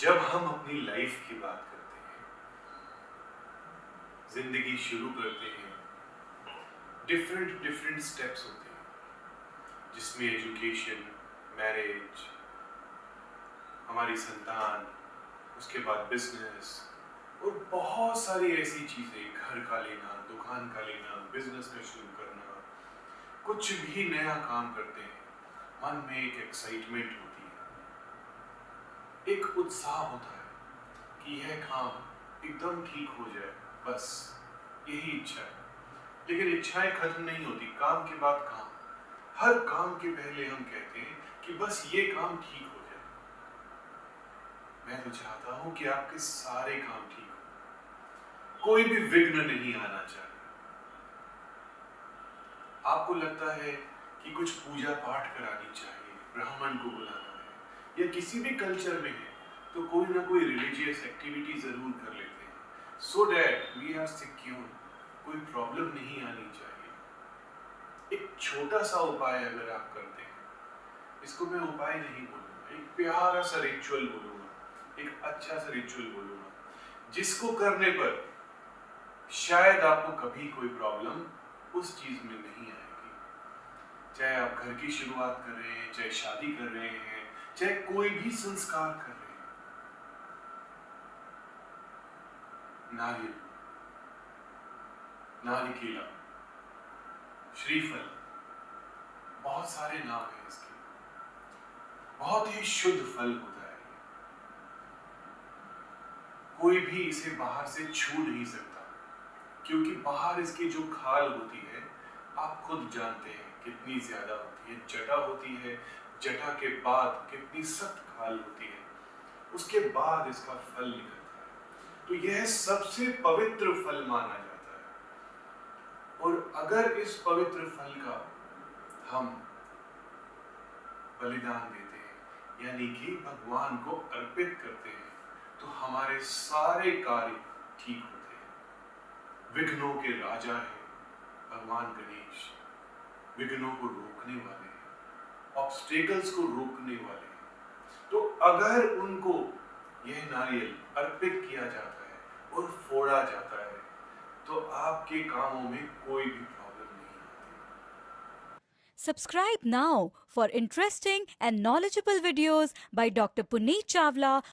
जब हम अपनी लाइफ की बात करते हैं, ज़िंदगी शुरू करते हैं डिफरेंट डिफरेंट स्टेप्स होते हैं, जिसमें एजुकेशन मैरिज हमारी संतान, उसके बाद बिज़नेस और बहुत सारी ऐसी चीज़ें, घर का लेना, दुकान का लेना बिज़नेस का शुरू करना, कुछ भी नया काम करते हैं, मन में एक एक्साइटमेंट है। एक उत्साह होता है कि यह काम एकदम ठीक हो जाए। बस, यही इच्छा है। लेकिन इच्छाएँ खत्म नहीं होती, काम के बाद काम। हर काम के पहले हम कहते हैं कि बस ये काम ठीक हो जाए। मैं तो चाहता हूँ कि आपके सारे काम ठीक हो। कोई भी विघ्न नहीं आना चाहिए। आपको लगता है कि कुछ पूजा पाठ करानी चाहिए, ब्राह्मण को बुलाना या किसी भी कल्चर में है तो कोई ना कोई रिलीजियस एक्टिविटी ज़रूर कर लेते हैं। So that we are secure कोई प्रॉब्लम नहीं आनी चाहिए। एक छोटा सा उपाय अगर आप करते हैं, इसको मैं उपाय नहीं बोलूँगा, एक प्यारा सा रिचुअल बोलूँगा, एक अच्छा सा रिचुअल बोलूँगा, जिसको करने पर शायद आपको कभी कोई प्रॉब्लम उस चीज़ में नहीं आएगी। चाहे आप घर की शुरुआत कर रहे हैं, चाहे शादी कर रहे हैं चाहे कोई भी संस्कार कर रहे नारियल नारिकेला श्रीफल, बहुत सारे नाम हैं इसके। बहुत ही शुद्ध फल होता है। कोई भी इसे बाहर से छू नहीं सकता, क्योंकि बाहर इसकी जो खाल होती है, आप खुद जानते हैं कितनी ज़्यादा होती है, जटा होती है जटा के बाद कितनी सख्त खाल होती है, उसके बाद इसका फल निकलता है। तो यह सबसे पवित्र फल माना जाता है। और अगर इस पवित्र फल का हम बलिदान देते हैं, यानी कि भगवान को अर्पित करते हैं तो हमारे सारे कार्य ठीक होते हैं। विघ्नों के राजा है, भगवान गणेश। विघ्नों को रोकने वाले ऑब्स्टेकल्स को रोकने वाले तो अगर उनको यह नारियल अर्पित किया जाता है और फोड़ा जाता है तो आपके कामों में कोई भी प्रॉब्लम नहीं आती। Subscribe now for interesting and knowledgeable videos by doctor Puneet Chawla